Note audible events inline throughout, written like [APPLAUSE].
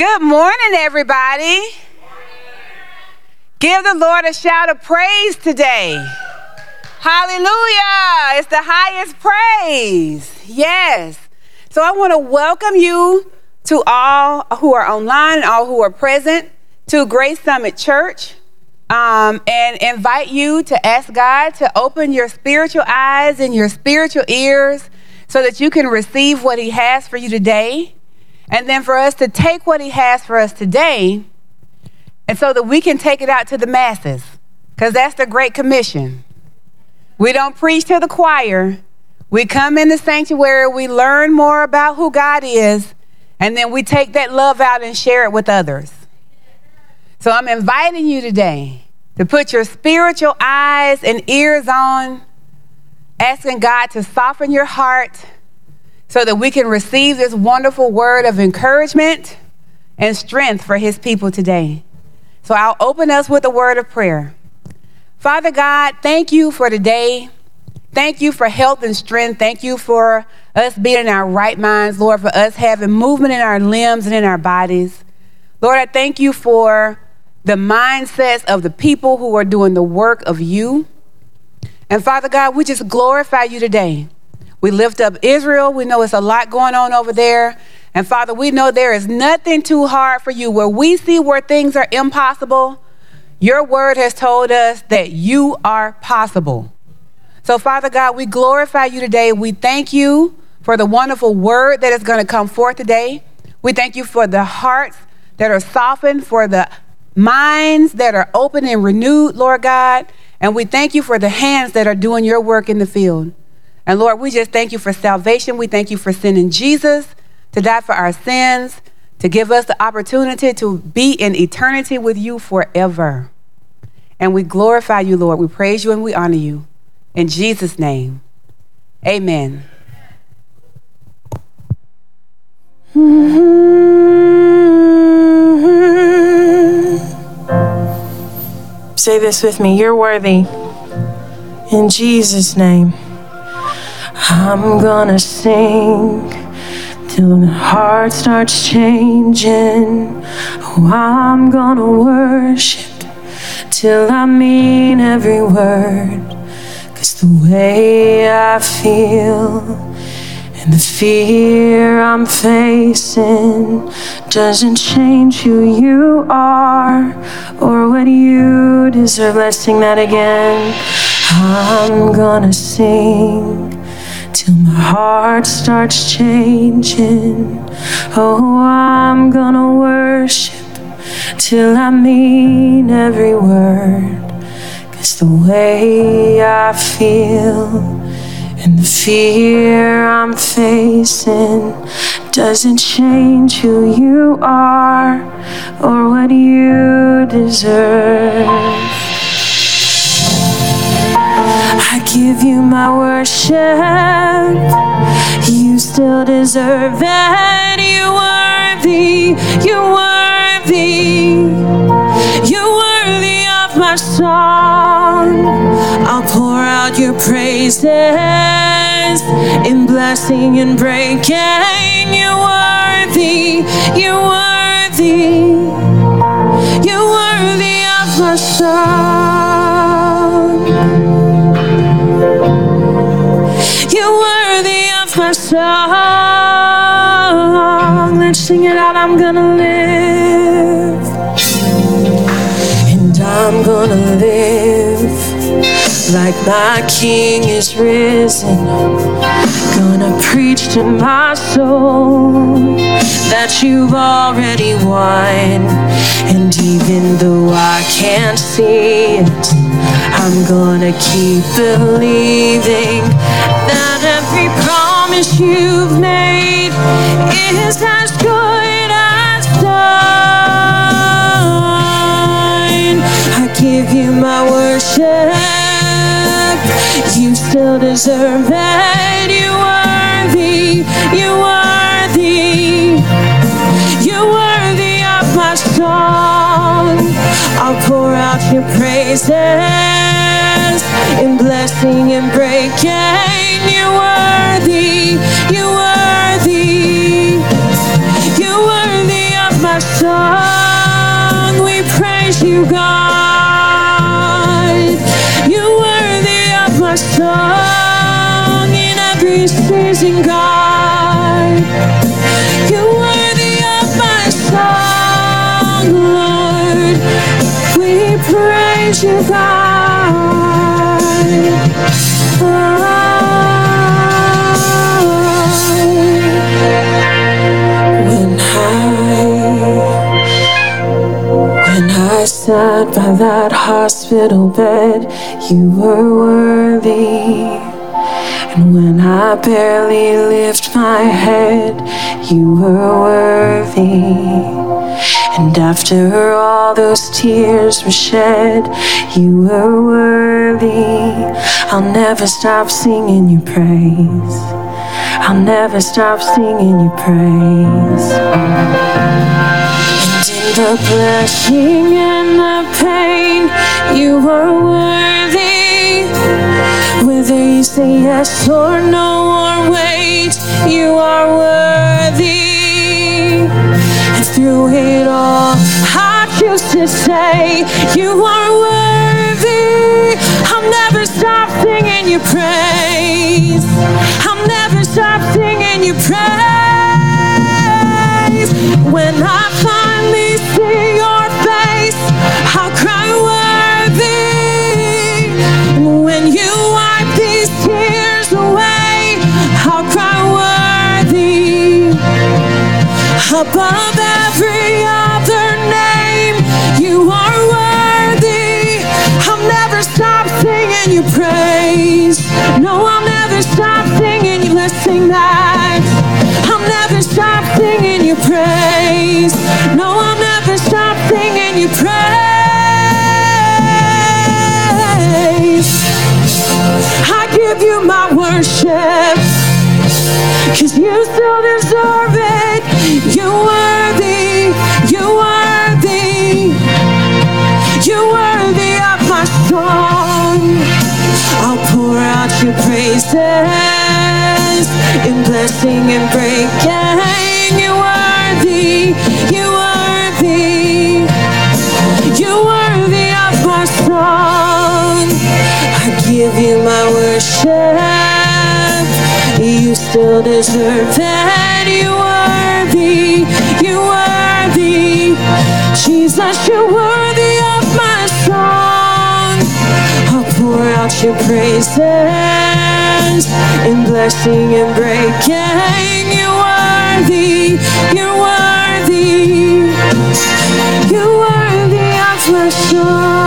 Good morning, everybody. Give the Lord a shout of praise today. Hallelujah. It's the highest praise. Yes. So I want to welcome you to all who are online and all who are present to Grace Summit Church um, and invite you to ask God to open your spiritual eyes and your spiritual ears so that you can receive what He has for you today. And then for us to take what He has for us today, and so that we can take it out to the masses, because that's the Great Commission. We don't preach to the choir. We come in the sanctuary, we learn more about who God is, and then we take that love out and share it with others. So I'm inviting you today to put your spiritual eyes and ears on, asking God to soften your heart so that we can receive this wonderful word of encouragement and strength for his people today. So I'll open us with a word of prayer. Father God, thank you for today. Thank you for health and strength. Thank you for us being in our right minds, Lord, for us having movement in our limbs and in our bodies. Lord, I thank you for the mindsets of the people who are doing the work of you. And Father God, we just glorify you today. We lift up Israel. We know it's a lot going on over there. And Father, we know there is nothing too hard for you. Where we see where things are impossible, your word has told us that you are possible. So, Father God, we glorify you today. We thank you for the wonderful word that is going to come forth today. We thank you for the hearts that are softened, for the minds that are open and renewed, Lord God. And we thank you for the hands that are doing your work in the field. And Lord, we just thank you for salvation. We thank you for sending Jesus to die for our sins, to give us the opportunity to be in eternity with you forever. And we glorify you, Lord. We praise you and we honor you. In Jesus' name, amen. Say this with me. You're worthy. In Jesus' name, I'm gonna sing till my heart starts changing. Oh, I'm gonna worship till I mean every word. Cause the way I feel and the fear I'm facing doesn't change who you are or what you deserve. Let's sing that again. I'm gonna sing till my heart starts changing. Oh, I'm gonna worship till I mean every word. Cause the way I feel and the fear I'm facing doesn't change who you are or what you deserve. Give you my worship. You still deserve it. You're worthy. You're worthy. You're worthy of my song. I'll pour out your praises in blessing and breaking. You're worthy. You're worthy. You're worthy of my song. Song. Let's sing it out. I'm gonna live. And I'm gonna live like my King is risen. Gonna preach to my soul that you've already won. And even though I can't see it, I'm gonna keep believing promise you've made is as good as done. I give you my worship. You still deserve it. You're worthy. You're worthy. You're worthy of my song. I'll pour out your praises in blessing and breaking. Amazing God. You're worthy of my song, Lord. We praise you, God. When I, when I sat by that hospital bed, you were worthy. And when I barely lift my head, you were worthy. And after all those tears were shed, you were worthy. I'll never stop singing your praise. I'll never stop singing your praise. And in the blessing and the pain, you are worthy. Whether you say yes or no or wait, you are worthy. And through it all, I choose to say, You are worthy. I'll never stop singing your praise. I'll never stop singing your praise. When I finally Above every other name, you are worthy. I'll never stop singing your praise. No, I'll never stop singing you. Let's sing that. I'll never stop singing your praise. No, I'll never stop singing your praise. I give you my worship. Cause you still deserve it. You're worthy. You're worthy. You're worthy of my song. I'll pour out your praises in blessing and breaking. You're worthy. You're worthy. You're worthy of my song. I give you my worship. You still deserve it. You're Jesus, you're worthy of my song. I'll pour out your praises in blessing and breaking. You're worthy. You're worthy. You're worthy of my song.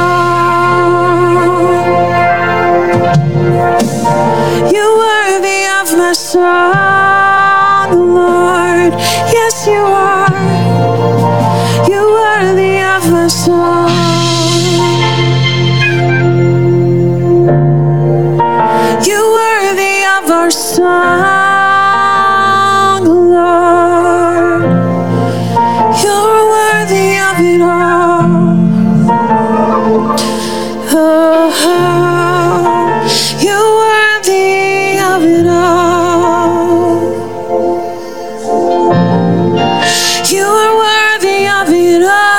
Of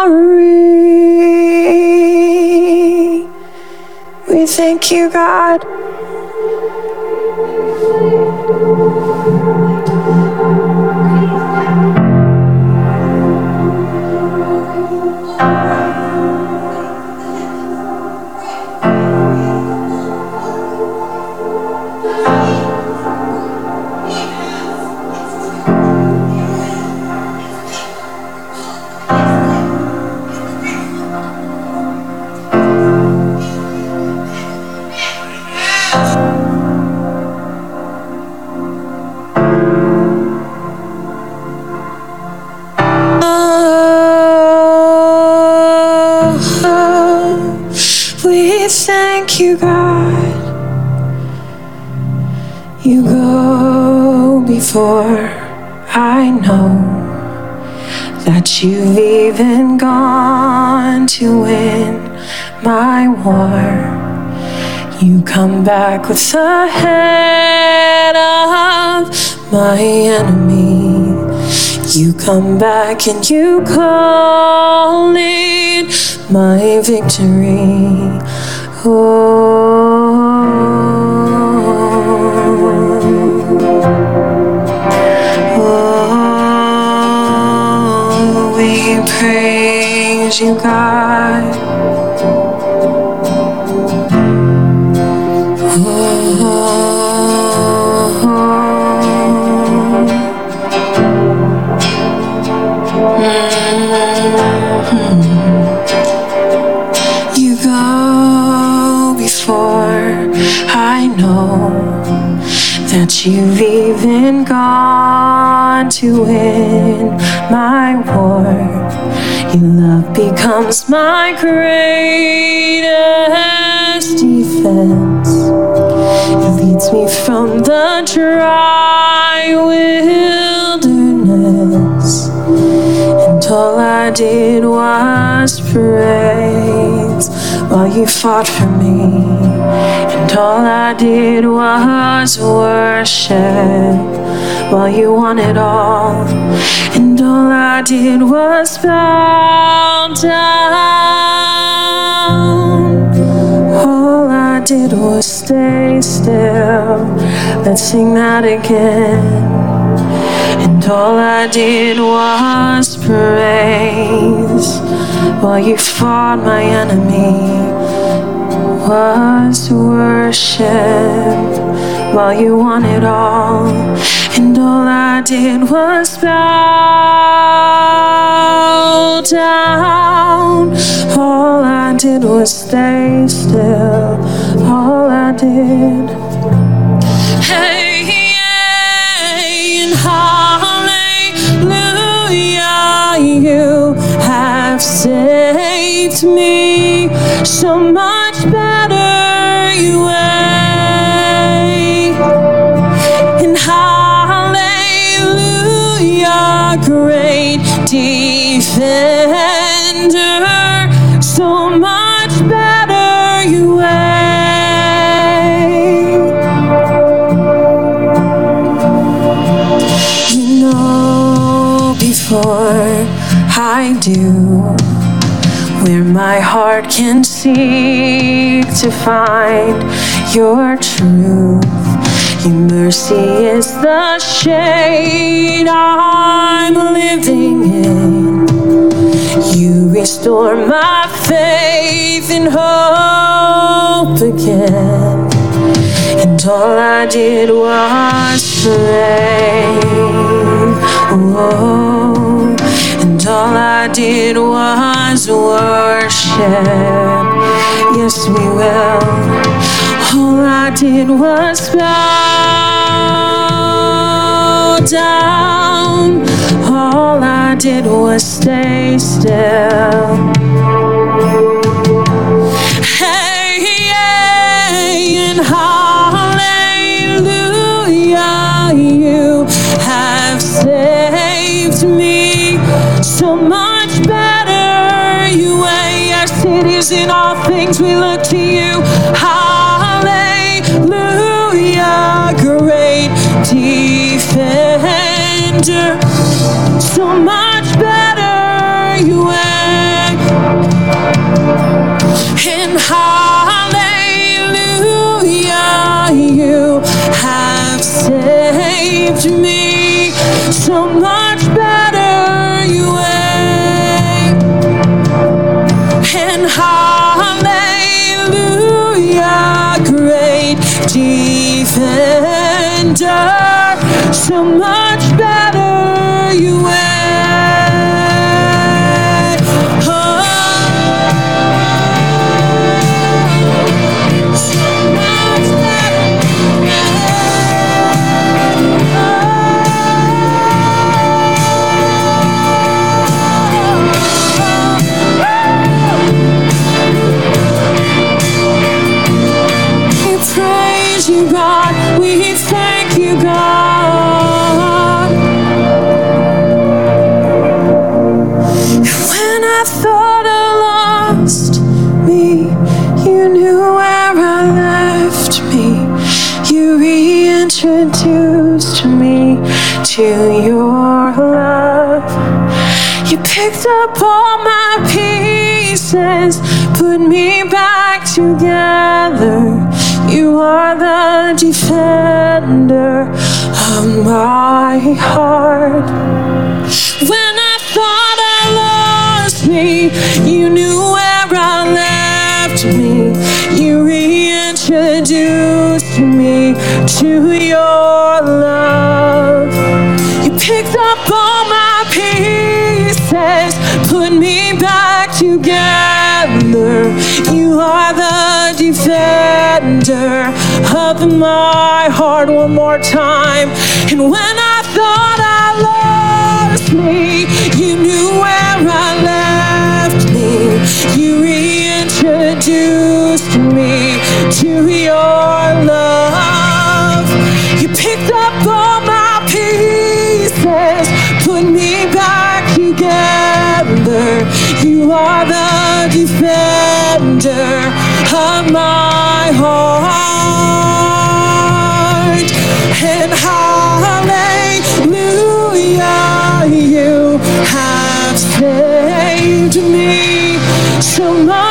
glory. We thank you, God. Come back with the head of my enemy. You come back and you call it my victory. Oh, oh we praise you, God. That you've even gone to win my war. Your love becomes my greatest defense. It leads me from the dry wilderness. And all I did was praise while you fought for me. And all I did was worship while you won it all. And all I did was bow down. All I did was stay still. Let's sing that again. And all I did was praise while you fought my enemy. Was worship while you it all. And all I did was bow down. All I did was stay still. All I did. Hey, hey, and hallelujah, you have saved me so much I do where my heart can seek to find your truth. Your mercy is the shade I'm living in. You restore my faith and hope again. And all I did was pray. Whoa. All I did was worship. Yes, we will. All I did was bow down. All I did was stay still. All things we look defender, so to your love. You picked up all my pieces, put me back together. You are the defender of my heart. When I thought I lost me, you knew where I left me. You reintroduced me to your love. Picked up all my pieces, put me back together. You are the defender of my heart. One more time. And when I thought I lost me, you knew where I left me. You reintroduced me to your You are the defender of my heart. And hallelujah, you have saved me so much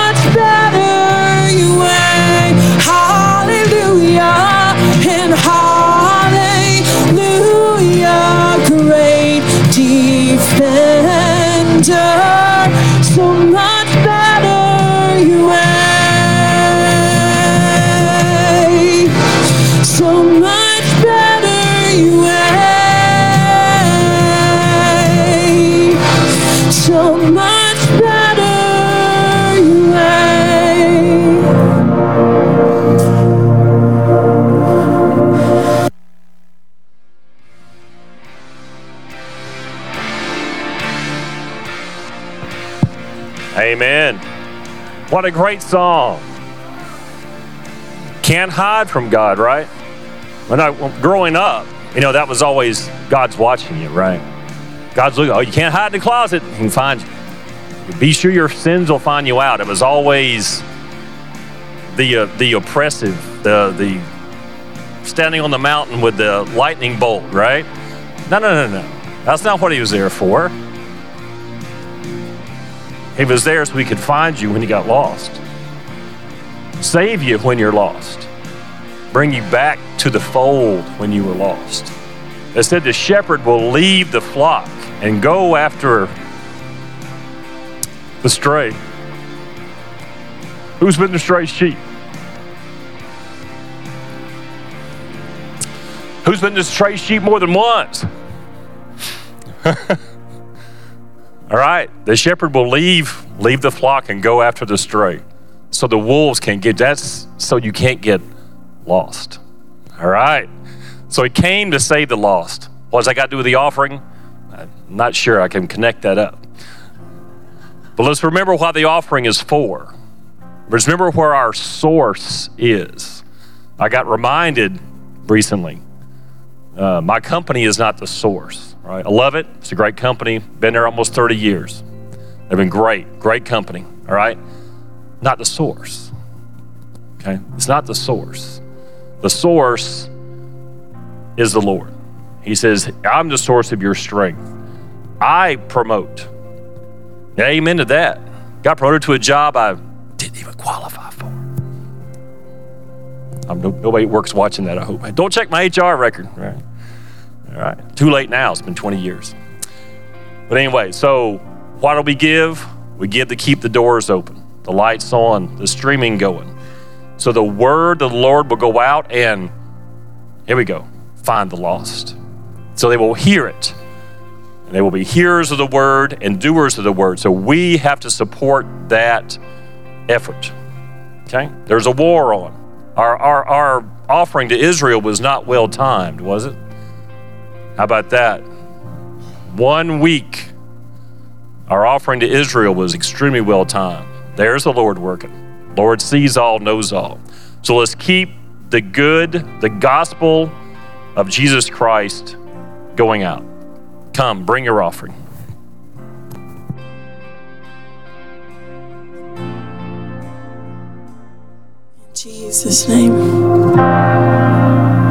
Amen. What a great song. Can't hide from God, right? When I growing up, you know, that was always God's watching you, right? God's looking, oh, you can't hide in the closet. He can find you. Be sure your sins will find you out. It was always the uh, the oppressive, the the standing on the mountain with the lightning bolt, right? No, no, no, no. That's not what he was there for. He was there so he could find you when you got lost, save you when you're lost, bring you back to the fold when you were lost. It said the shepherd will leave the flock and go after the stray. Who's been the stray sheep? Who's been the stray sheep more than once? [LAUGHS] All right, the shepherd will leave leave the flock and go after the stray, so the wolves can't get. That's so you can't get lost. All right, so he came to save the lost. What does that got to do with the offering? I'm not sure. I can connect that up. But let's remember why the offering is for. Let's remember where our source is. I got reminded recently. Uh, my company is not the source. I love it. It's a great company. Been there almost 30 years. They've been great, great company. All right, not the source. Okay, it's not the source. The source is the Lord. He says, "I'm the source of your strength." I promote. Amen to that. Got promoted to a job I didn't even qualify for. I'm no, nobody work's watching that, I hope. Don't check my HR record. Right. All right. Too late now. It's been 20 years. But anyway, so what do we give? We give to keep the doors open, the lights on, the streaming going. So the word of the Lord will go out and here we go, find the lost. So they will hear it. And they will be hearers of the word and doers of the word. So we have to support that effort. Okay? There's a war on. Our, our, our offering to Israel was not well timed, was it? How about that? One week, our offering to Israel was extremely well timed. There's the Lord working. Lord sees all, knows all. So let's keep the good, the gospel of Jesus Christ going out. Come, bring your offering. In Jesus' name.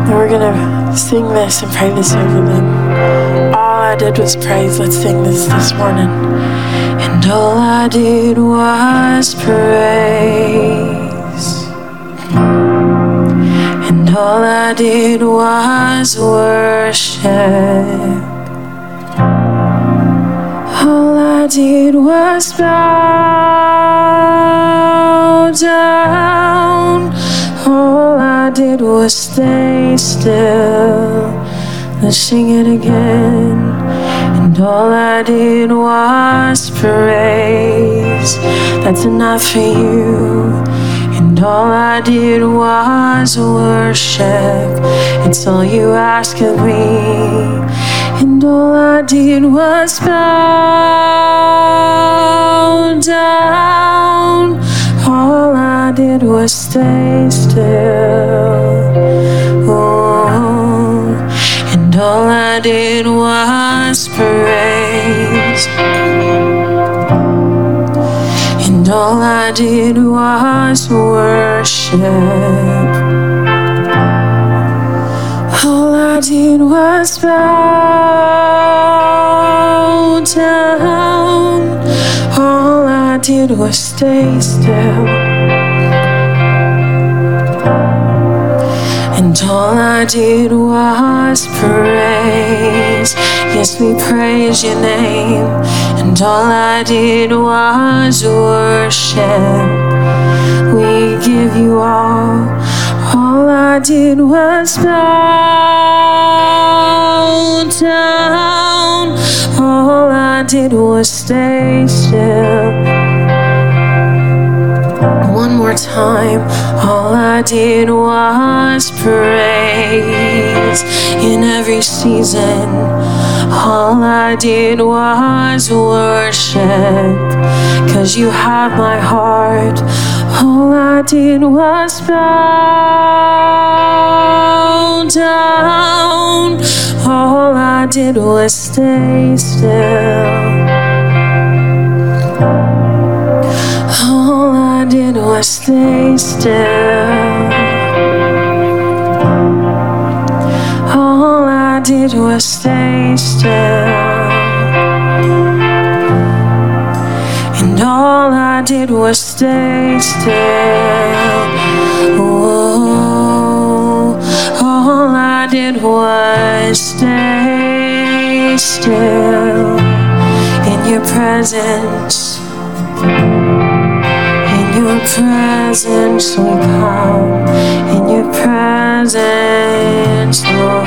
And we're to sing this and pray this over them. All I did was praise. Let's sing this this morning. And all I did was praise. And all I did was worship. All I did was bow down. All I did was stay still. Let's sing it again. And all I did was praise. That's enough for you. And all I did was worship. It's all you ask of me. And all I did was bow down. All I did was stay still. Oh, and all I did was praise. And all I did was worship. All I did was bow down. All I did was stay still. And all I did was praise. Yes, we praise your name. And all I did was worship. We give you all. All I did was bow down. All I did was stay still. More time, all I did was praise in every season. All I did was worship, cause you have my heart. All I did was bow down. All I did was stay still. Was stay still. All I did was stay still. And all I did was stay still. Oh, all I did was stay still in your presence. Presence we come. In your presence, Lord.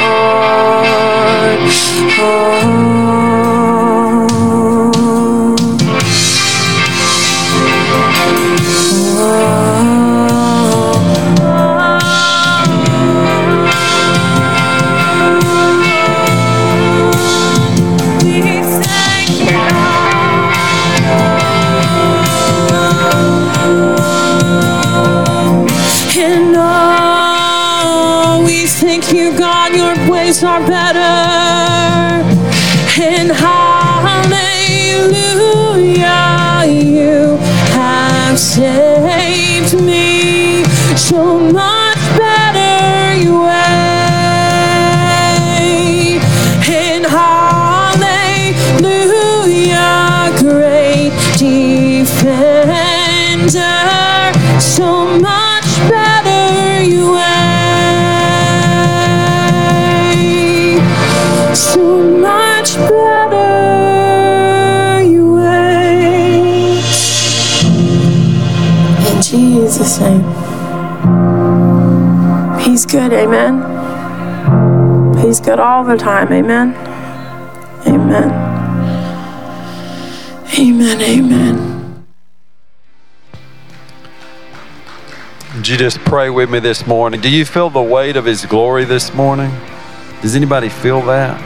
Oh. Good all the time. Amen. Amen. Amen. Amen. Would you just pray with me this morning? Do you feel the weight of His glory this morning? Does anybody feel that?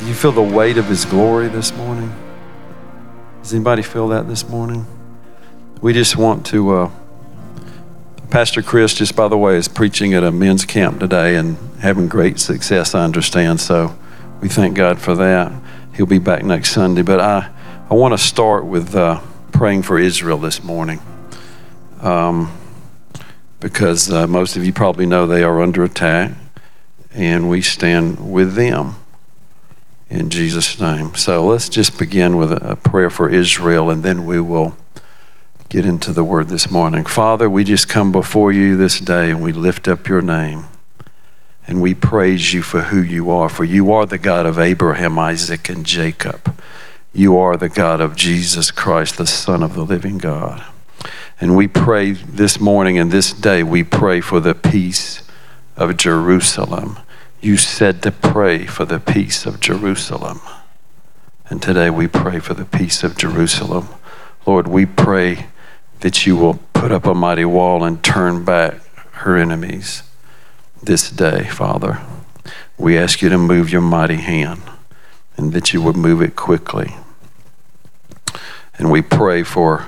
Do you feel the weight of His glory this morning? Does anybody feel that this morning? We just want to. Uh, Pastor Chris, just by the way, is preaching at a men's camp today and having great success, I understand. So we thank God for that. He'll be back next Sunday. But I, I want to start with uh, praying for Israel this morning. Um, because uh, most of you probably know they are under attack, and we stand with them in Jesus' name. So let's just begin with a prayer for Israel, and then we will get into the word this morning. Father, we just come before you this day and we lift up your name and we praise you for who you are. For you are the God of Abraham, Isaac, and Jacob. You are the God of Jesus Christ, the Son of the living God. And we pray this morning and this day, we pray for the peace of Jerusalem. You said to pray for the peace of Jerusalem. And today we pray for the peace of Jerusalem. Lord, we pray that you will put up a mighty wall and turn back her enemies this day, Father. We ask you to move your mighty hand and that you would move it quickly. And we pray for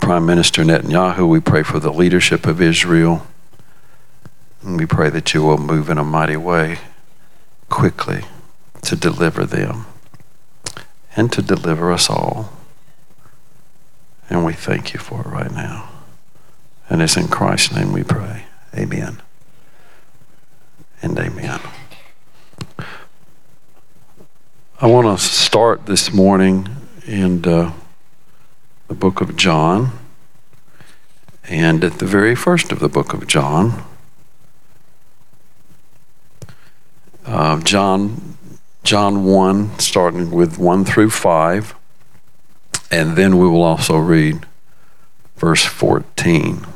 Prime Minister Netanyahu. We pray for the leadership of Israel. And we pray that you will move in a mighty way quickly to deliver them and to deliver us all. And we thank you for it right now. And it's in Christ's name we pray. Amen. And amen. I want to start this morning in uh, the book of John. And at the very first of the book of John, uh, John, John 1, starting with 1 through 5. And then we will also read verse 14.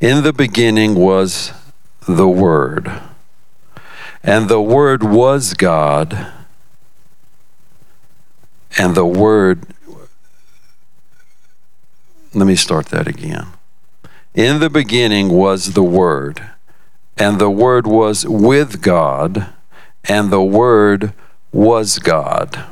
In the beginning was the Word, and the Word was God, and the Word. Let me start that again. In the beginning was the Word, and the Word was with God, and the Word was God.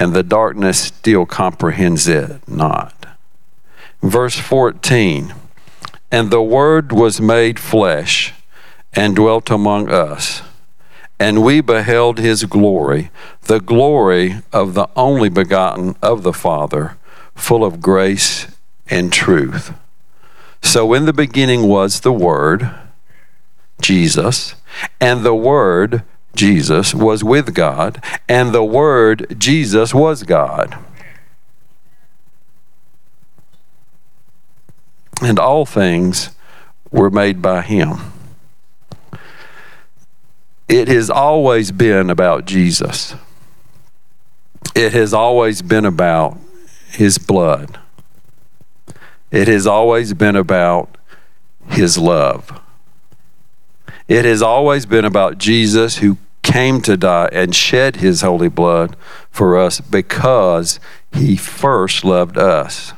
and the darkness still comprehends it not. Verse 14 And the Word was made flesh and dwelt among us, and we beheld his glory, the glory of the only begotten of the Father, full of grace and truth. So in the beginning was the Word, Jesus, and the Word Jesus, was with God, and the Word, Jesus, was God. And all things were made by Him. It has always been about Jesus. It has always been about His blood. It has always been about His love. It has always been about Jesus who came to die and shed his holy blood for us because he first loved us.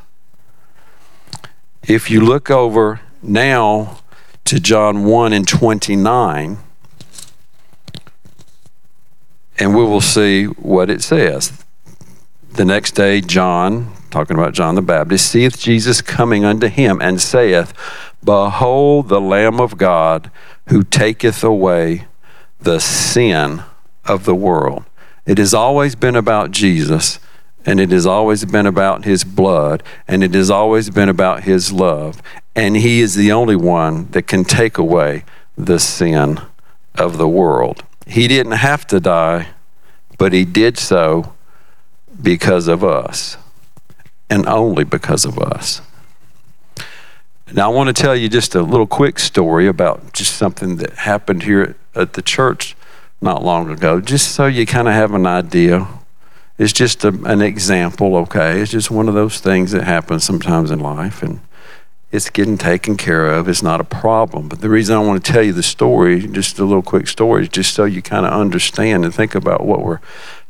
If you look over now to John 1 and 29, and we will see what it says. The next day, John, talking about John the Baptist, seeth Jesus coming unto him and saith, Behold the Lamb of God who taketh away the sin of the world. It has always been about Jesus, and it has always been about his blood, and it has always been about his love. and he is the only one that can take away the sin of the world. He didn't have to die, but he did so because of us, and only because of us. Now, I want to tell you just a little quick story about just something that happened here at the church not long ago, just so you kind of have an idea. It's just a, an example, okay? It's just one of those things that happens sometimes in life, and it's getting taken care of. It's not a problem. But the reason I want to tell you the story, just a little quick story, is just so you kind of understand and think about what we're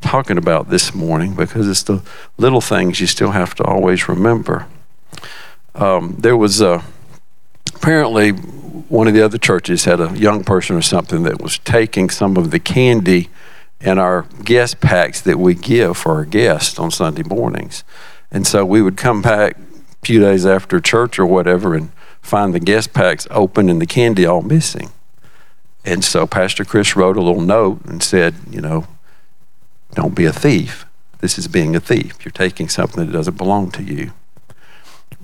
talking about this morning, because it's the little things you still have to always remember. Um, there was a, apparently one of the other churches had a young person or something that was taking some of the candy in our guest packs that we give for our guests on Sunday mornings. And so we would come back a few days after church or whatever and find the guest packs open and the candy all missing. And so Pastor Chris wrote a little note and said, you know, don't be a thief. This is being a thief. You're taking something that doesn't belong to you.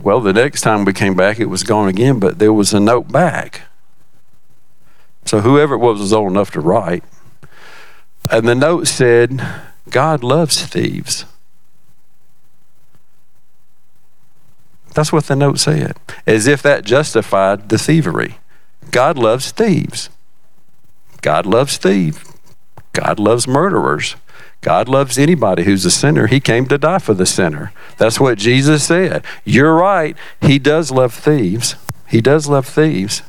Well, the next time we came back, it was gone again, but there was a note back. So whoever it was was old enough to write. And the note said, God loves thieves. That's what the note said, as if that justified the thievery. God loves thieves. God loves thieves. God loves murderers. God loves anybody who's a sinner. He came to die for the sinner. That's what Jesus said. You're right. He does love thieves. He does love thieves.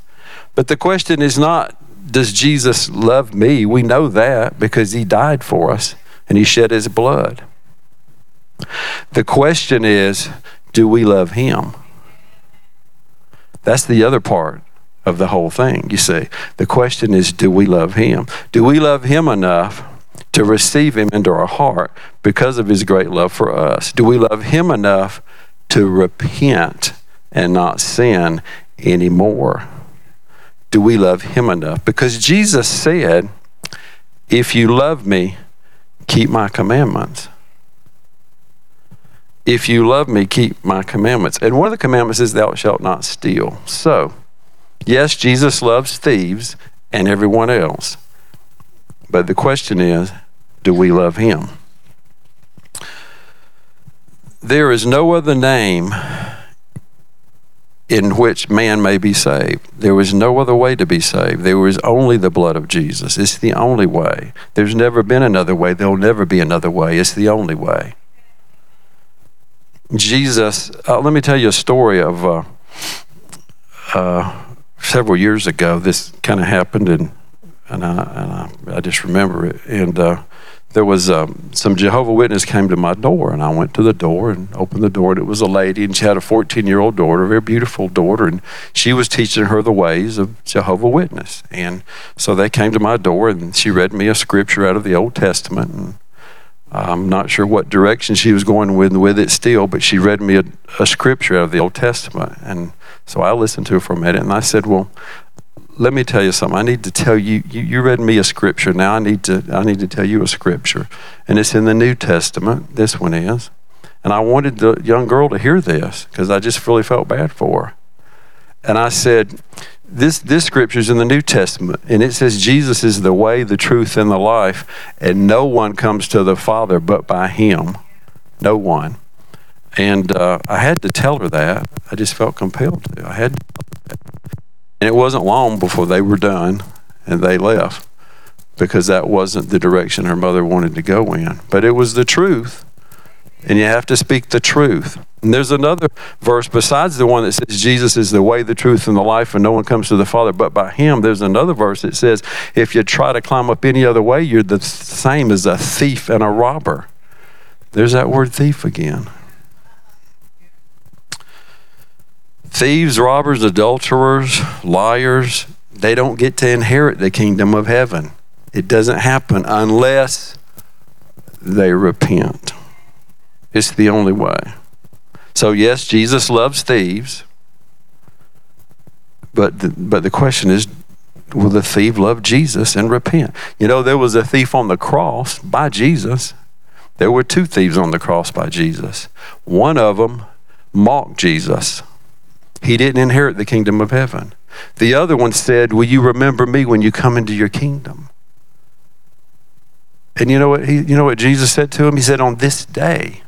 But the question is not, does Jesus love me? We know that because he died for us and he shed his blood. The question is, do we love him? That's the other part of the whole thing, you see. The question is, do we love him? Do we love him enough to receive him into our heart because of his great love for us? Do we love him enough to repent and not sin anymore? Do we love him enough? Because Jesus said, If you love me, keep my commandments. If you love me, keep my commandments. And one of the commandments is, Thou shalt not steal. So, yes, Jesus loves thieves and everyone else. But the question is, do we love him? There is no other name in which man may be saved. There was no other way to be saved. There was only the blood of Jesus. It's the only way. There's never been another way. There'll never be another way. It's the only way. Jesus, uh, let me tell you a story of uh, uh, several years ago. This kind of happened, and and I, and I, I, just remember it. And uh, there was um, some Jehovah Witness came to my door, and I went to the door and opened the door, and it was a lady, and she had a 14 year old daughter, a very beautiful daughter, and she was teaching her the ways of Jehovah Witness. And so they came to my door, and she read me a scripture out of the Old Testament, and I'm not sure what direction she was going with with it still, but she read me a, a scripture out of the Old Testament, and so I listened to her for a minute, and I said, "Well, let me tell you something. I need to tell you, you, you read me a scripture. Now I need to I need to tell you a scripture. And it's in the New Testament. This one is. And I wanted the young girl to hear this because I just really felt bad for her. And I said, this, this scripture is in the New Testament, and it says Jesus is the way, the truth, and the life, and no one comes to the Father but by Him. No one. And uh, I had to tell her that. I just felt compelled to. I had to. And it wasn't long before they were done and they left because that wasn't the direction her mother wanted to go in. But it was the truth. And you have to speak the truth. And there's another verse besides the one that says Jesus is the way, the truth, and the life, and no one comes to the Father but by Him. There's another verse that says, if you try to climb up any other way, you're the same as a thief and a robber. There's that word thief again. Thieves, robbers, adulterers, liars, they don't get to inherit the kingdom of heaven. It doesn't happen unless they repent. It's the only way. So, yes, Jesus loves thieves. But the, but the question is will the thief love Jesus and repent? You know, there was a thief on the cross by Jesus. There were two thieves on the cross by Jesus. One of them mocked Jesus He didn't inherit the kingdom of heaven. The other one said, Will you remember me when you come into your kingdom? And you know what he, you know what Jesus said to him? He said, On this day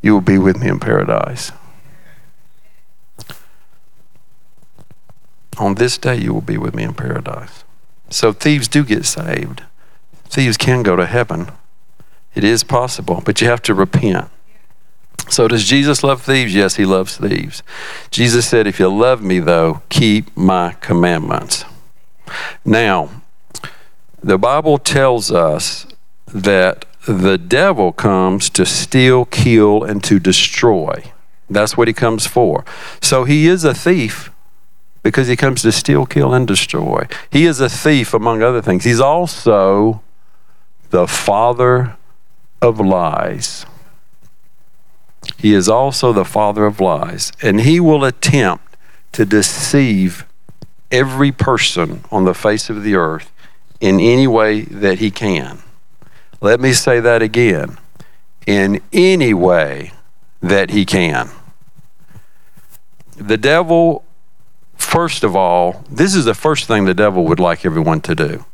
you will be with me in paradise. On this day you will be with me in paradise. So thieves do get saved. Thieves can go to heaven. It is possible, but you have to repent. So, does Jesus love thieves? Yes, he loves thieves. Jesus said, If you love me, though, keep my commandments. Now, the Bible tells us that the devil comes to steal, kill, and to destroy. That's what he comes for. So, he is a thief because he comes to steal, kill, and destroy. He is a thief, among other things. He's also the father of lies. He is also the father of lies, and he will attempt to deceive every person on the face of the earth in any way that he can. Let me say that again in any way that he can. The devil, first of all, this is the first thing the devil would like everyone to do.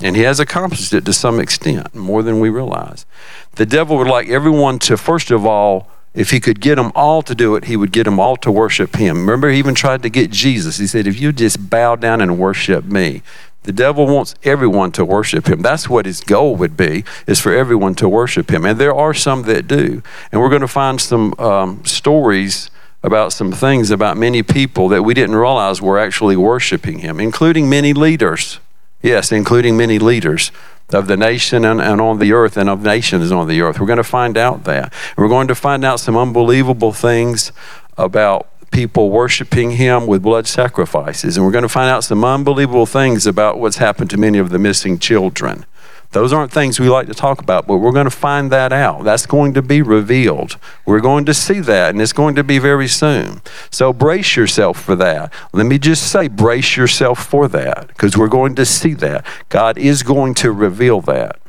And he has accomplished it to some extent, more than we realize. The devil would like everyone to, first of all, if he could get them all to do it, he would get them all to worship him. Remember, he even tried to get Jesus. He said, If you just bow down and worship me, the devil wants everyone to worship him. That's what his goal would be, is for everyone to worship him. And there are some that do. And we're going to find some um, stories about some things about many people that we didn't realize were actually worshiping him, including many leaders. Yes, including many leaders of the nation and, and on the earth and of nations on the earth. We're going to find out that. We're going to find out some unbelievable things about people worshiping him with blood sacrifices. And we're going to find out some unbelievable things about what's happened to many of the missing children. Those aren't things we like to talk about, but we're going to find that out. That's going to be revealed. We're going to see that, and it's going to be very soon. So brace yourself for that. Let me just say, brace yourself for that, because we're going to see that. God is going to reveal that.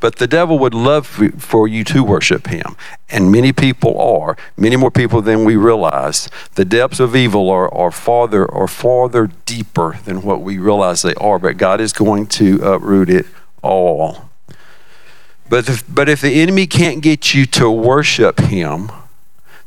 But the devil would love for you to worship him. And many people are, many more people than we realize. The depths of evil are, are farther or farther deeper than what we realize they are. But God is going to uproot it all. But if, but if the enemy can't get you to worship him,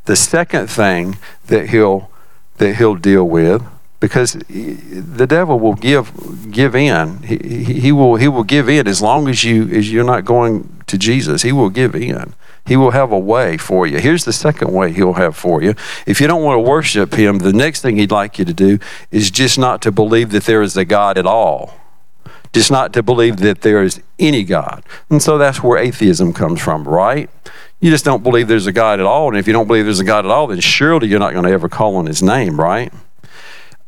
the second thing that he'll that he'll deal with because the devil will give give in. He, he, will he will give in as long as you as you're not going to Jesus. He will give in. He will have a way for you. Here's the second way he'll have for you. If you don't want to worship him, the next thing he'd like you to do is just not to believe that there is a God at all. Just not to believe that there is any God. And so that's where atheism comes from, right? You just don't believe there's a God at all. And if you don't believe there's a God at all, then surely you're not going to ever call on his name, right?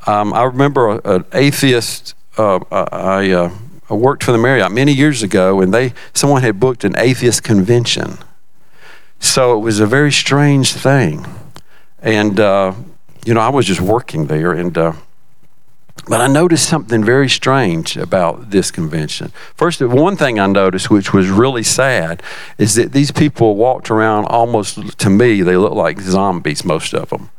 Um, I remember an atheist. Uh, I, uh, I worked for the Marriott many years ago, and they someone had booked an atheist convention. So it was a very strange thing, and uh, you know I was just working there, and uh, but I noticed something very strange about this convention. First, one thing I noticed, which was really sad, is that these people walked around almost to me. They looked like zombies, most of them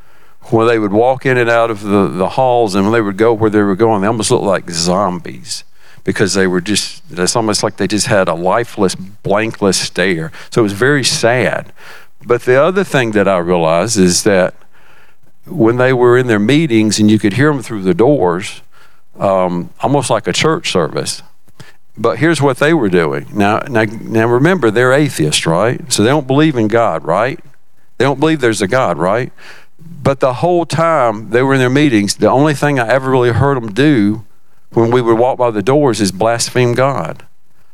when they would walk in and out of the, the halls and when they would go where they were going, they almost looked like zombies because they were just, it's almost like they just had a lifeless, blankless stare. So it was very sad. But the other thing that I realized is that when they were in their meetings and you could hear them through the doors, um, almost like a church service. But here's what they were doing. Now, now, now remember, they're atheists, right? So they don't believe in God, right? They don't believe there's a God, right? But the whole time they were in their meetings, the only thing I ever really heard them do when we would walk by the doors is blaspheme God.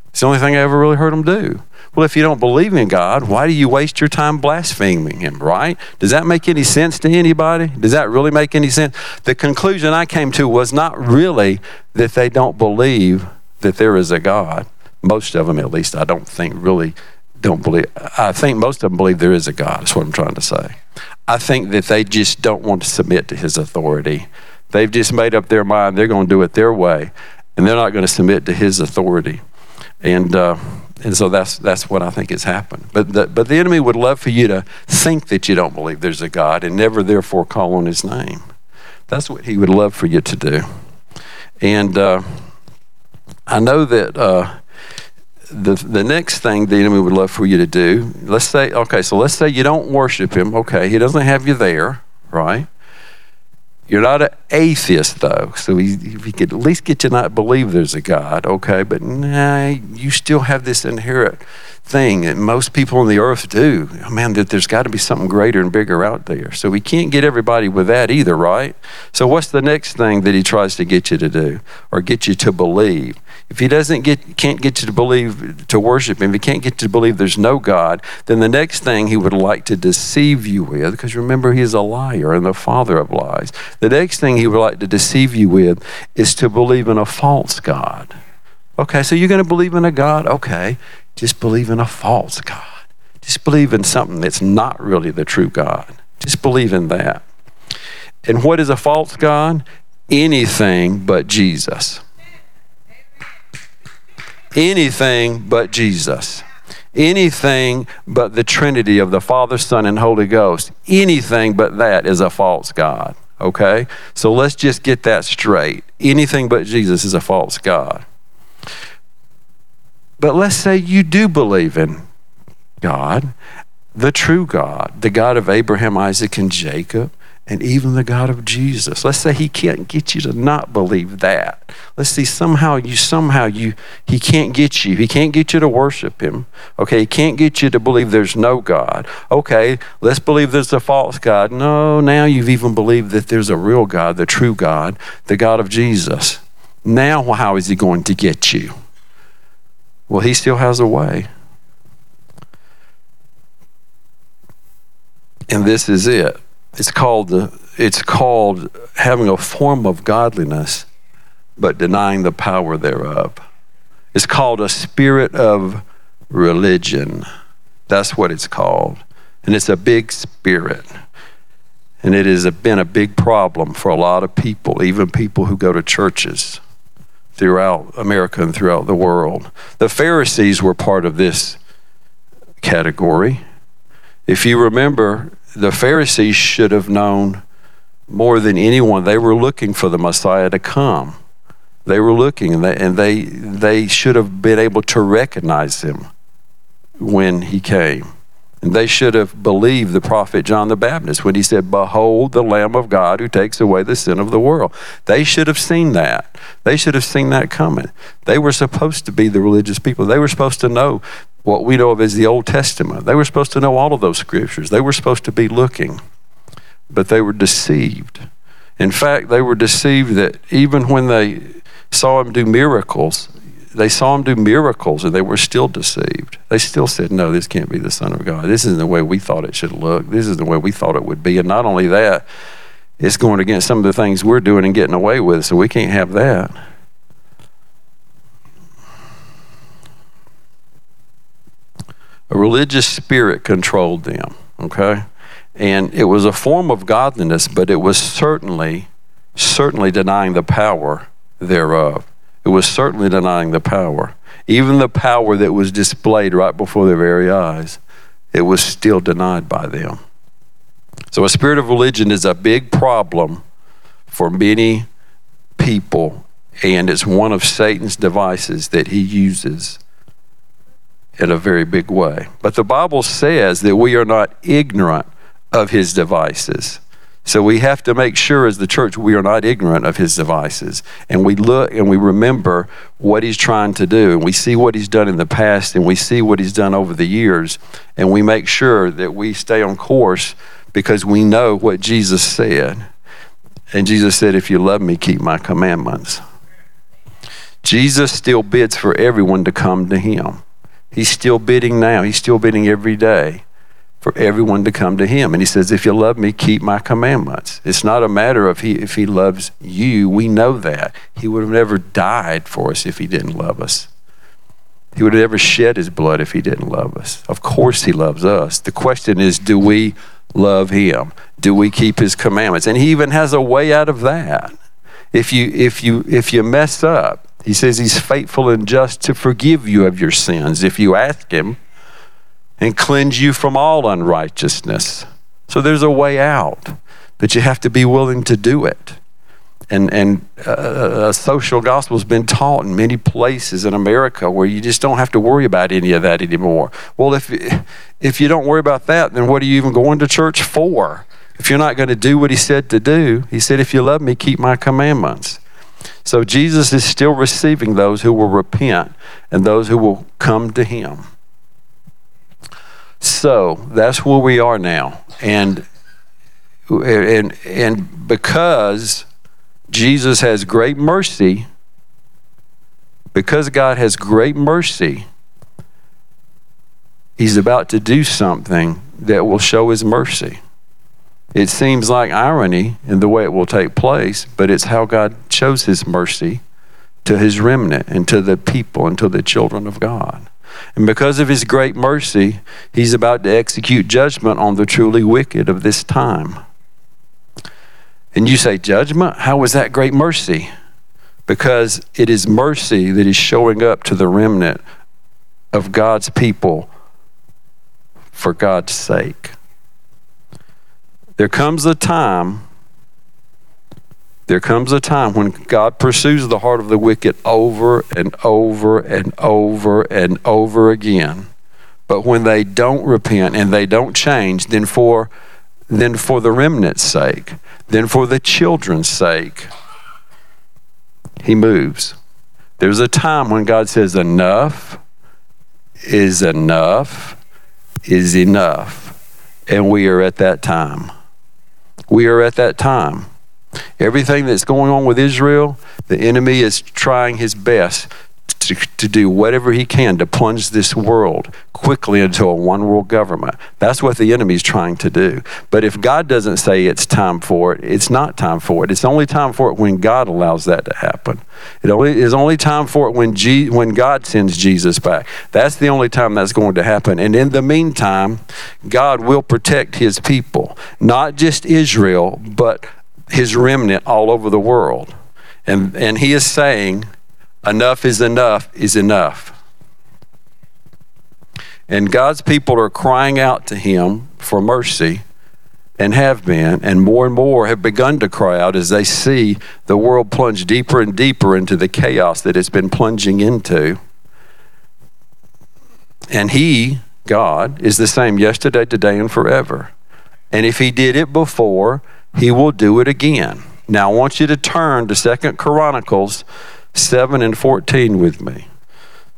It's the only thing I ever really heard them do. Well, if you don't believe in God, why do you waste your time blaspheming Him, right? Does that make any sense to anybody? Does that really make any sense? The conclusion I came to was not really that they don't believe that there is a God. Most of them, at least, I don't think really don't believe. I think most of them believe there is a God, is what I'm trying to say. I think that they just don't want to submit to his authority. They've just made up their mind they're going to do it their way, and they're not going to submit to his authority. And, uh, and so that's, that's what I think has happened. But the, but the enemy would love for you to think that you don't believe there's a God and never therefore call on his name. That's what he would love for you to do. And uh, I know that uh, the, the next thing the enemy would love for you to do, let's say, okay, so let's say you don't worship him. Okay, he doesn't have you there, right? You're not an atheist, though, so he, he could at least get you not believe there's a God, okay, but nah, you still have this inherent thing that most people on the earth do. Oh, man, that there's got to be something greater and bigger out there. So we can't get everybody with that either, right? So what's the next thing that he tries to get you to do or get you to believe? If he doesn't get can't get you to believe to worship him, if he can't get you to believe there's no God, then the next thing he would like to deceive you with, because remember he is a liar and the father of lies. The next thing he would like to deceive you with is to believe in a false God. Okay, so you're going to believe in a God? Okay. Just believe in a false God. Just believe in something that's not really the true God. Just believe in that. And what is a false God? Anything but Jesus. Anything but Jesus. Anything but the Trinity of the Father, Son, and Holy Ghost. Anything but that is a false God. Okay? So let's just get that straight. Anything but Jesus is a false God. But let's say you do believe in God, the true God, the God of Abraham, Isaac, and Jacob, and even the God of Jesus. Let's say he can't get you to not believe that. Let's see somehow you somehow you he can't get you. He can't get you to worship him. Okay, he can't get you to believe there's no God. Okay, let's believe there's a false God. No, now you've even believed that there's a real God, the true God, the God of Jesus. Now how is he going to get you? Well, he still has a way. And this is it. It's called the it's called having a form of godliness but denying the power thereof. It's called a spirit of religion. That's what it's called. And it's a big spirit. And it has been a big problem for a lot of people, even people who go to churches throughout America and throughout the world. The Pharisees were part of this category. If you remember, the Pharisees should have known more than anyone. They were looking for the Messiah to come. They were looking, and they, and they, they should have been able to recognize him when he came. And they should have believed the prophet John the Baptist when he said, Behold the Lamb of God who takes away the sin of the world. They should have seen that. They should have seen that coming. They were supposed to be the religious people. They were supposed to know what we know of as the Old Testament. They were supposed to know all of those scriptures. They were supposed to be looking, but they were deceived. In fact, they were deceived that even when they saw him do miracles, they saw him do miracles and they were still deceived. They still said, No, this can't be the Son of God. This isn't the way we thought it should look. This is the way we thought it would be. And not only that, it's going against some of the things we're doing and getting away with, so we can't have that. A religious spirit controlled them, okay? And it was a form of godliness, but it was certainly, certainly denying the power thereof. Was certainly denying the power. Even the power that was displayed right before their very eyes, it was still denied by them. So, a spirit of religion is a big problem for many people, and it's one of Satan's devices that he uses in a very big way. But the Bible says that we are not ignorant of his devices. So we have to make sure as the church we are not ignorant of his devices. And we look and we remember what he's trying to do. And we see what he's done in the past and we see what he's done over the years. And we make sure that we stay on course because we know what Jesus said. And Jesus said, If you love me, keep my commandments. Jesus still bids for everyone to come to him. He's still bidding now, he's still bidding every day for everyone to come to him. And he says, If you love me, keep my commandments. It's not a matter of he, if he loves you. We know that. He would have never died for us if he didn't love us. He would have never shed his blood if he didn't love us. Of course, he loves us. The question is, do we love him? Do we keep his commandments? And he even has a way out of that. If you, if you, if you mess up, He says he's faithful and just to forgive you of your sins if you ask him and cleanse you from all unrighteousness. So there's a way out, but you have to be willing to do it. And, and uh, a social gospel has been taught in many places in America where you just don't have to worry about any of that anymore. Well, if, if you don't worry about that, then what are you even going to church for? If you're not going to do what he said to do, he said, If you love me, keep my commandments. So Jesus is still receiving those who will repent and those who will come to him. So that's where we are now. And and and because Jesus has great mercy, because God has great mercy, he's about to do something that will show his mercy. It seems like irony in the way it will take place, but it's how God shows his mercy to his remnant and to the people and to the children of God. And because of his great mercy, he's about to execute judgment on the truly wicked of this time. And you say, Judgment? How was that great mercy? Because it is mercy that is showing up to the remnant of God's people for God's sake. There comes a time, there comes a time when God pursues the heart of the wicked over and over and over and over again. But when they don't repent and they don't change, then for then for the remnant's sake, then for the children's sake, he moves. There's a time when God says, Enough is enough is enough. And we are at that time. We are at that time. Everything that's going on with Israel, the enemy is trying his best to, to do whatever he can to plunge this world quickly into a one world government. That's what the enemy is trying to do. But if God doesn't say it's time for it, it's not time for it. It's only time for it when God allows that to happen. It only is only time for it when G, when God sends Jesus back. That's the only time that's going to happen. And in the meantime, God will protect his people, not just Israel, but his remnant all over the world. And and he is saying enough is enough is enough. And God's people are crying out to him for mercy and have been, and more and more have begun to cry out as they see the world plunge deeper and deeper into the chaos that it's been plunging into. And He, God, is the same yesterday, today, and forever. And if He did it before, He will do it again. Now I want you to turn to Second Chronicles 7 and 14 with me.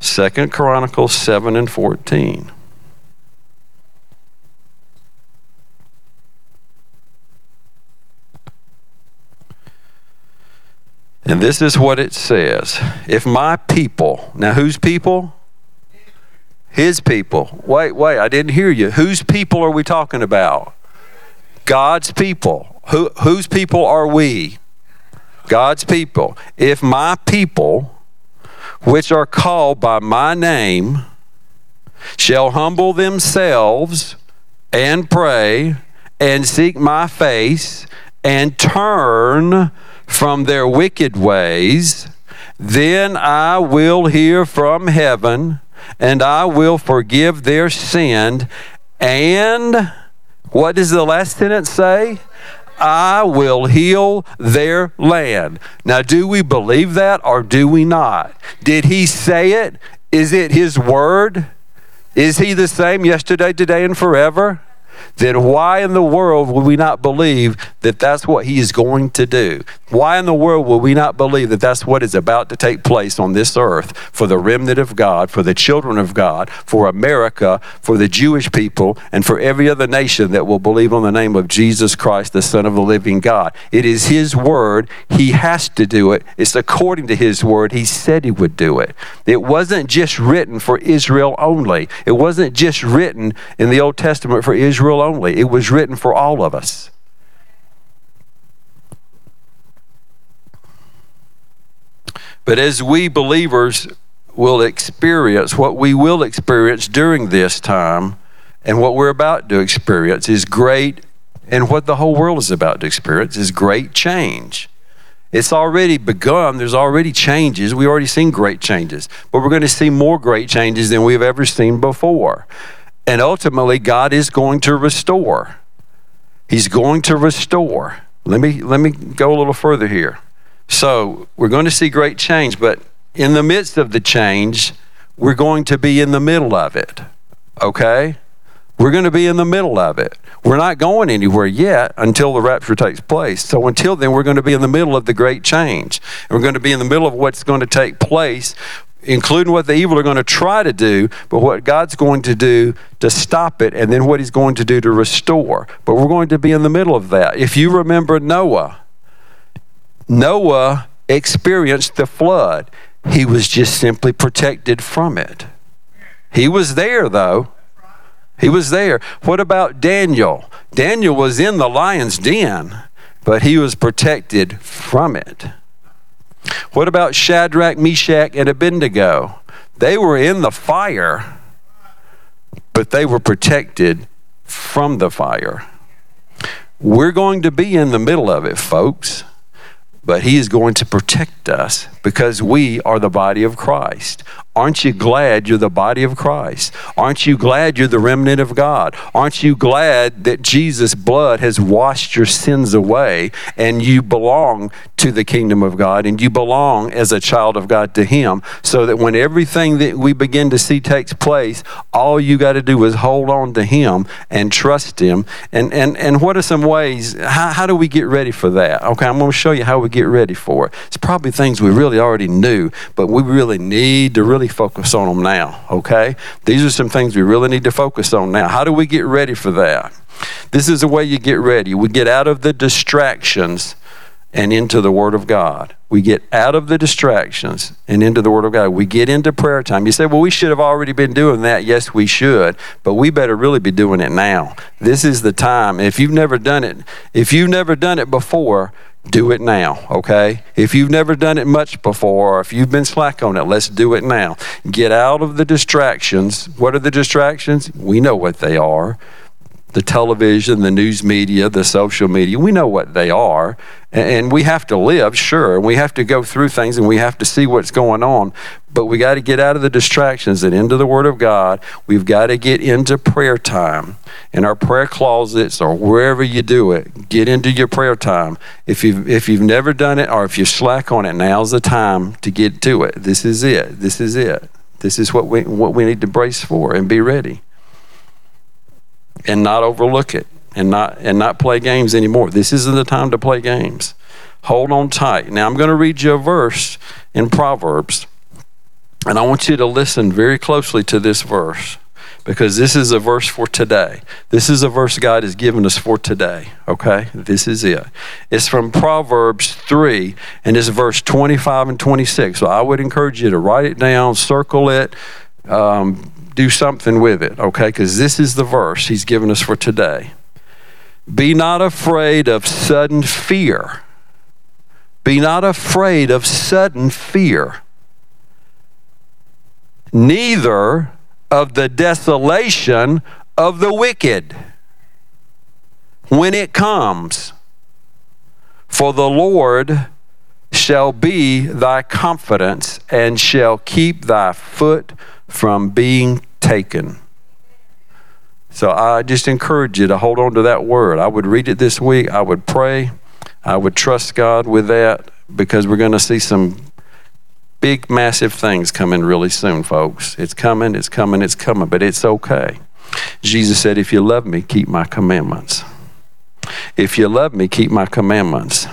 Second Chronicles 7 and 14. And this is what it says If my people, now whose people? His people. Wait, wait, I didn't hear you. Whose people are we talking about? God's people. Who, whose people are we? God's people. If my people, which are called by my name, shall humble themselves and pray and seek my face and turn from their wicked ways, then I will hear from heaven and I will forgive their sin. And what does the last sentence say? I will heal their land. Now, do we believe that or do we not? Did he say it? Is it his word? Is he the same yesterday, today, and forever? Then why in the world would we not believe that that's what he is going to do? Why in the world would we not believe that that's what is about to take place on this earth for the remnant of God, for the children of God, for America, for the Jewish people, and for every other nation that will believe on the name of Jesus Christ, the Son of the living God? It is his word. He has to do it. It's according to his word. He said he would do it. It wasn't just written for Israel only, it wasn't just written in the Old Testament for Israel Israel only, it was written for all of us. But as we believers will experience, what we will experience during this time and what we're about to experience is great, and what the whole world is about to experience is great change. It's already begun. There's already changes. We've already seen great changes, but we're going to see more great changes than we've ever seen before. And ultimately, God is going to restore. He's going to restore. Let me let me go a little further here. So we're going to see great change, but in the midst of the change, we're going to be in the middle of it. Okay? We're going to be in the middle of it. We're not going anywhere yet until the rapture takes place. So until then, we're going to be in the middle of the great change. And we're going to be in the middle of what's going to take place, including what the evil are going to try to do, but what God's going to do to stop it, and then what He's going to do to restore. But we're going to be in the middle of that. If you remember Noah, Noah experienced the flood. He was just simply protected from it. He was there, though. He was there. What about Daniel? Daniel was in the lion's den, but he was protected from it. What about Shadrach, Meshach, and Abednego? They were in the fire, but they were protected from the fire. We're going to be in the middle of it, folks but He is going to protect us because we are the body of Christ. Aren't you glad you're the body of Christ? Aren't you glad you're the remnant of God? Aren't you glad that Jesus' blood has washed your sins away and you belong to the kingdom of God and you belong as a child of God to Him so that when everything that we begin to see takes place, all you got to do is hold on to Him and trust Him. And, and, and what are some ways, how, how do we get ready for that? Okay, I'm going to show you how we get ready for it. It's probably things we really already knew, but we really need to really focus on them now, okay? These are some things we really need to focus on now. How do we get ready for that? This is the way you get ready. We get out of the distractions and into the Word of God. We get out of the distractions and into the Word of God. We get into prayer time. You say, well, we should have already been doing that. Yes, we should, but we better really be doing it now. This is the time. If you've never done it, if you've never done it before, do it now, okay? If you've never done it much before, or if you've been slack on it, let's do it now. Get out of the distractions. What are the distractions? We know what they are the television, the news media, the social media. We know what they are. And we have to live, sure. We have to go through things and we have to see what's going on. But we got to get out of the distractions and into the Word of God. We've got to get into prayer time in our prayer closets or wherever you do it. Get into your prayer time. If you've, if you've never done it or if you're slack on it, now's the time to get to it. This is it. This is it. This is what we, what we need to brace for and be ready and not overlook it and not and not play games anymore. This isn't the time to play games. Hold on tight. Now I'm going to read you a verse in Proverbs. And I want you to listen very closely to this verse because this is a verse for today. This is a verse God has given us for today, okay? This is it. It's from Proverbs 3, and it's verse 25 and 26. So I would encourage you to write it down, circle it, um, do something with it, okay? Because this is the verse he's given us for today. Be not afraid of sudden fear. Be not afraid of sudden fear, neither of the desolation of the wicked when it comes. For the Lord shall be thy confidence and shall keep thy foot from being taken. So I just encourage you to hold on to that word. I would read it this week. I would pray. I would trust God with that because we're going to see some big, massive things coming really soon, folks. It's coming, it's coming, it's coming, but it's okay. Jesus said, If you love me, keep my commandments. If you love me, keep my commandments.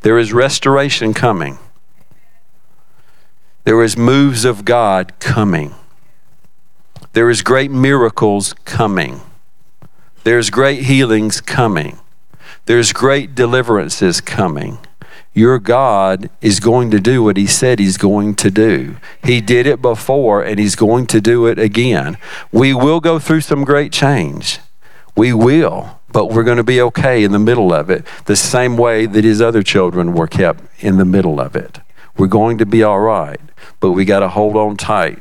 There is restoration coming. There is moves of God coming. There is great miracles coming. There's great healings coming. There's great deliverances coming. Your God is going to do what He said He's going to do. He did it before and He's going to do it again. We will go through some great change. We will, but we're going to be okay in the middle of it, the same way that His other children were kept in the middle of it. We're going to be all right, but we got to hold on tight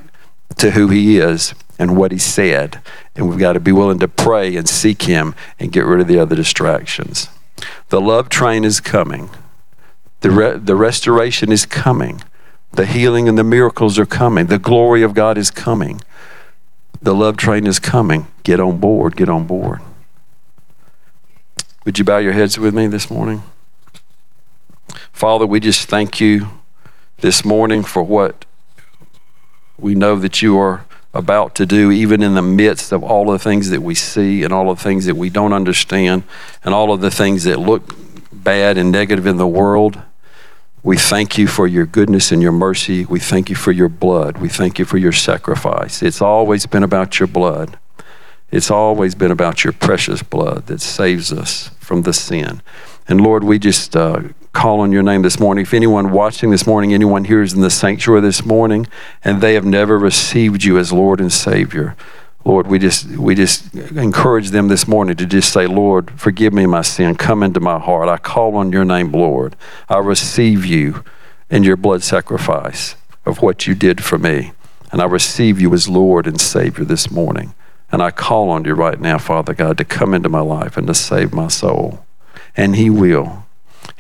to who He is and what he said. And we've got to be willing to pray and seek him and get rid of the other distractions. The love train is coming. The, re- the restoration is coming. The healing and the miracles are coming. The glory of God is coming. The love train is coming. Get on board. Get on board. Would you bow your heads with me this morning? Father, we just thank you this morning for what we know that you are about to do, even in the midst of all the things that we see and all the things that we don't understand and all of the things that look bad and negative in the world. We thank you for your goodness and your mercy. We thank you for your blood. We thank you for your sacrifice. It's always been about your blood. It's always been about your precious blood that saves us from the sin. And Lord, we just uh, call on your name this morning. If anyone watching this morning, anyone here is in the sanctuary this morning, and they have never received you as Lord and Savior, Lord, we just we just encourage them this morning to just say, Lord, forgive me my sin. Come into my heart. I call on your name, Lord. I receive you in your blood sacrifice of what you did for me. And I receive you as Lord and Savior this morning. And I call on you right now, Father God, to come into my life and to save my soul. And He will.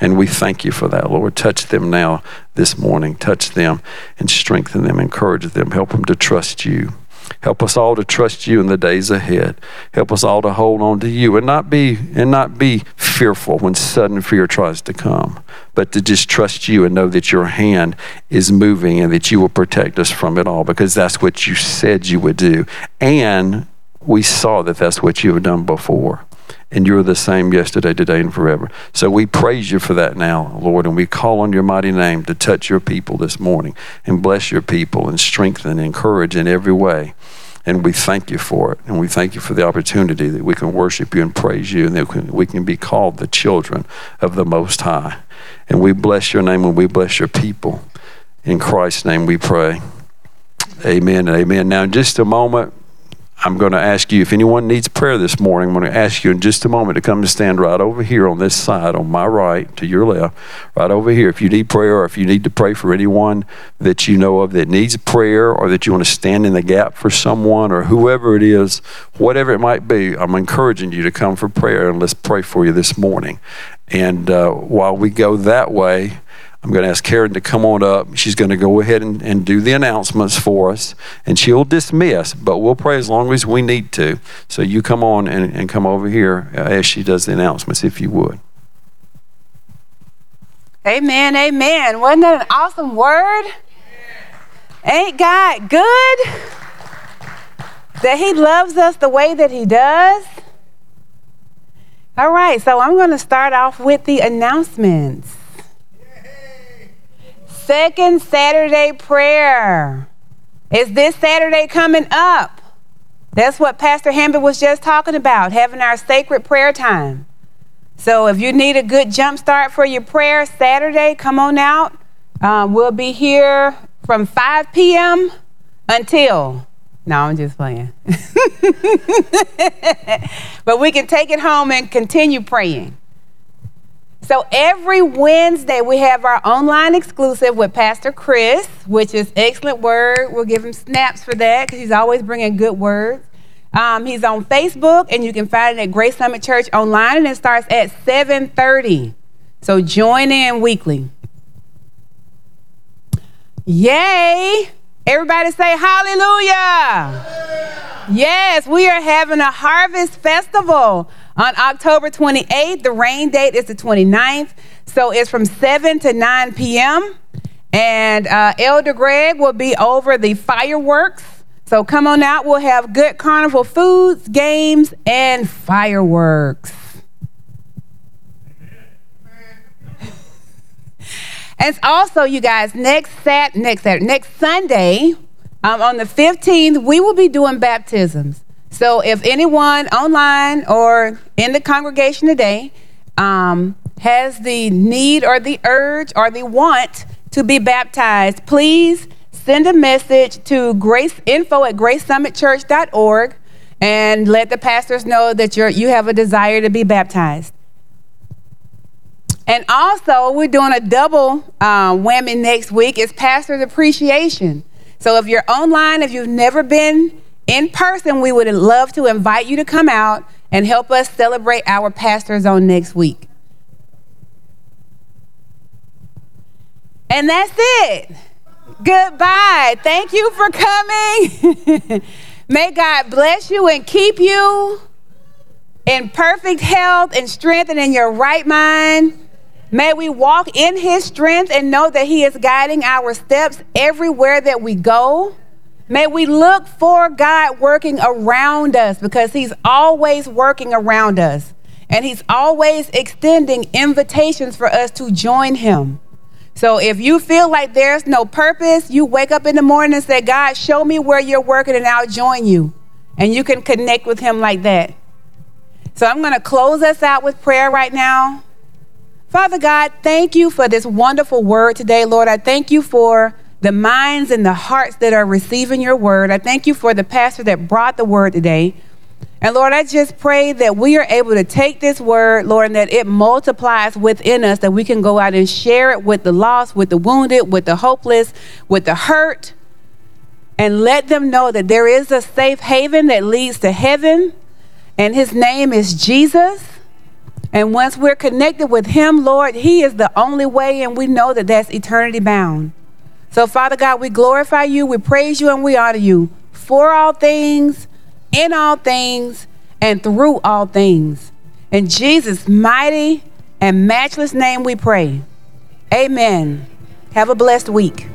And we thank you for that, Lord. Touch them now this morning. Touch them and strengthen them, encourage them, help them to trust you. Help us all to trust you in the days ahead. Help us all to hold on to you and not be and not be fearful when sudden fear tries to come, but to just trust you and know that your hand is moving and that you will protect us from it all because that's what you said you would do. And we saw that that's what you have done before and you're the same yesterday, today, and forever. So we praise you for that now, Lord, and we call on your mighty name to touch your people this morning and bless your people and strengthen and encourage in every way. And we thank you for it. And we thank you for the opportunity that we can worship you and praise you and that we can be called the children of the Most High. And we bless your name and we bless your people. In Christ's name we pray. Amen and amen. Now, in just a moment, I'm going to ask you if anyone needs prayer this morning. I'm going to ask you in just a moment to come and stand right over here on this side, on my right to your left, right over here. If you need prayer or if you need to pray for anyone that you know of that needs prayer or that you want to stand in the gap for someone or whoever it is, whatever it might be, I'm encouraging you to come for prayer and let's pray for you this morning. And uh, while we go that way, I'm going to ask Karen to come on up. She's going to go ahead and, and do the announcements for us, and she'll dismiss, but we'll pray as long as we need to. So you come on and, and come over here uh, as she does the announcements, if you would. Amen, amen. Wasn't that an awesome word? Ain't God good? That He loves us the way that He does? All right, so I'm going to start off with the announcements. Second Saturday prayer is this Saturday coming up. That's what Pastor Hamby was just talking about, having our sacred prayer time. So if you need a good jump start for your prayer Saturday, come on out. Um, we'll be here from 5 p.m. until. No, I'm just playing. [LAUGHS] but we can take it home and continue praying. So every Wednesday we have our online exclusive with Pastor Chris, which is excellent word. We'll give him snaps for that because he's always bringing good words. Um, he's on Facebook, and you can find it at Grace Summit Church online, and it starts at 7:30. So join in weekly. Yay! Everybody say hallelujah. Yes, we are having a harvest festival on October 28th. The rain date is the 29th. So it's from 7 to 9 p.m. And uh, Elder Greg will be over the fireworks. So come on out. We'll have good carnival foods, games, and fireworks. And also, you guys, next Sat next Saturday, next Sunday, um, on the 15th, we will be doing baptisms. So if anyone online or in the congregation today um, has the need or the urge or the want to be baptized, please send a message to grace info at gracesummitchurch.org and let the pastors know that you're, you have a desire to be baptized. And also, we're doing a double uh, whammy next week. It's Pastor's Appreciation. So if you're online, if you've never been in person, we would love to invite you to come out and help us celebrate our pastors on next week. And that's it. Goodbye. Thank you for coming. [LAUGHS] May God bless you and keep you in perfect health and strength and in your right mind. May we walk in his strength and know that he is guiding our steps everywhere that we go. May we look for God working around us because he's always working around us. And he's always extending invitations for us to join him. So if you feel like there's no purpose, you wake up in the morning and say, God, show me where you're working and I'll join you. And you can connect with him like that. So I'm going to close us out with prayer right now. Father God, thank you for this wonderful word today, Lord. I thank you for the minds and the hearts that are receiving your word. I thank you for the pastor that brought the word today. And Lord, I just pray that we are able to take this word, Lord, and that it multiplies within us, that we can go out and share it with the lost, with the wounded, with the hopeless, with the hurt, and let them know that there is a safe haven that leads to heaven, and his name is Jesus. And once we're connected with him, Lord, he is the only way, and we know that that's eternity bound. So, Father God, we glorify you, we praise you, and we honor you for all things in all things and through all things. In Jesus' mighty and matchless name we pray. Amen. Have a blessed week.